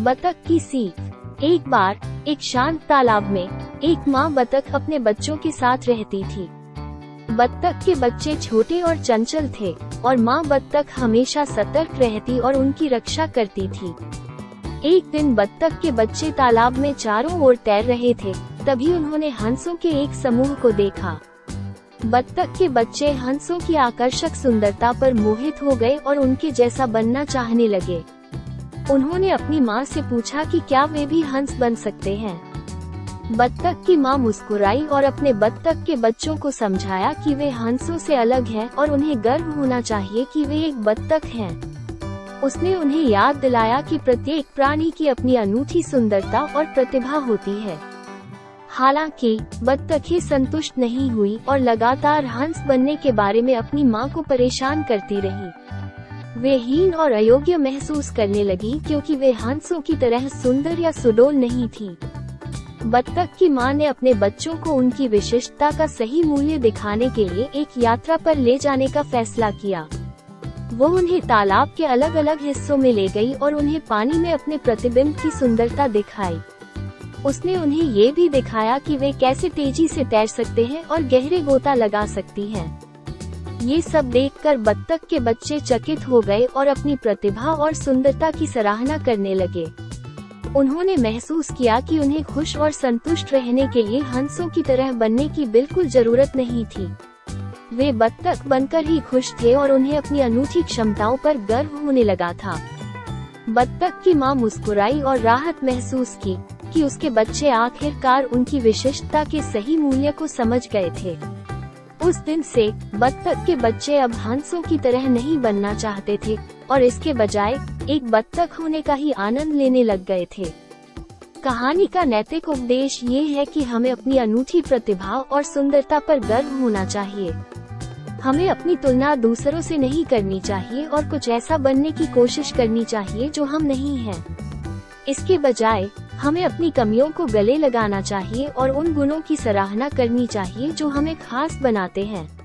बतख की सीख। एक बार, एक शांत तालाब में, एक माँ बतख अपने बच्चों के साथ रहती थी। बत्तख के बच्चे छोटे और चंचल थे, और माँ बत्तख हमेशा सतर्क रहती और उनकी रक्षा करती थी। एक दिन बत्तख के बच्चे तालाब में चारों ओर तैर रहे थे, तभी उन्होंने हंसों के एक समूह को देखा। बत्तख के बच्चे हंसों की आकर्षक सुंदरता पर मोहित हो गए और उनके जैसा बनना चाहने लगे। उन्होंने अपनी माँ से पूछा कि क्या वे भी हंस बन सकते हैं। बत्तख की माँ मुस्कुराई और अपने बत्तख के बच्चों को समझाया कि वे हंसों से अलग हैं और उन्हें गर्व होना चाहिए कि वे एक बत्तख हैं। उसने उन्हें याद दिलाया कि प्रत्येक प्राणी की अपनी अनूठी सुंदरता और प्रतिभा होती है। हालाँकि, बत्तखें संतुष्ट नहीं हुई और लगातार हंस बनने के बारे में अपनी माँ को परेशान करती रही। वे हीन और अयोग्य महसूस करने लगी क्योंकि वे हंसों की तरह सुंदर या सुडोल नहीं थी। बत्तख की माँ ने अपने बच्चों को उनकी विशिष्टता का सही मूल्य दिखाने के लिए एक यात्रा पर ले जाने का फैसला किया। वो उन्हें तालाब के अलग अलग हिस्सों में ले गई और उन्हें पानी में अपने प्रतिबिंब की सुंदरता दिखाई। उसने उन्हें ये भी दिखाया कि वे कैसे तेज़ी से तैर सकते हैं और गहरे गोता लगा सकती हैं। ये सब देखकर बत्तख के बच्चे चकित हो गए और अपनी प्रतिभा और सुंदरता की सराहना करने लगे। उन्होंने महसूस किया कि उन्हें खुश और संतुष्ट रहने के लिए हंसों की तरह बनने की बिल्कुल ज़रूरत नहीं थी। वे बत्तख बनकर ही खुश थे और उन्हें अपनी अनूठी क्षमताओं पर गर्व होने लगा था। बत्तख की माँ मुस्कुराई और राहत महसूस की कि उसके बच्चे आखिरकार उनकी विशिष्टता के सही मूल्य को समझ गए थे। उस दिन से, बत्तख के बच्चे अब हंसों की तरह नहीं बनना चाहते थे, और इसके बजाय, एक बत्तख होने का ही आनंद लेने लग गए थे कहानी का नैतिक उपदेश ये है कि हमें अपनी अनूठी प्रतिभा और सुंदरता पर गर्व होना चाहिए हमें अपनी तुलना दूसरों से नहीं करनी चाहिए और कुछ ऐसा बनने की कोशिश करनी चाहिए जो हम नहीं हैं। इसके बजाय हमें अपनी कमियों को गले लगाना चाहिए और उन गुणों की सराहना करनी चाहिए जो हमें खास बनाते हैं।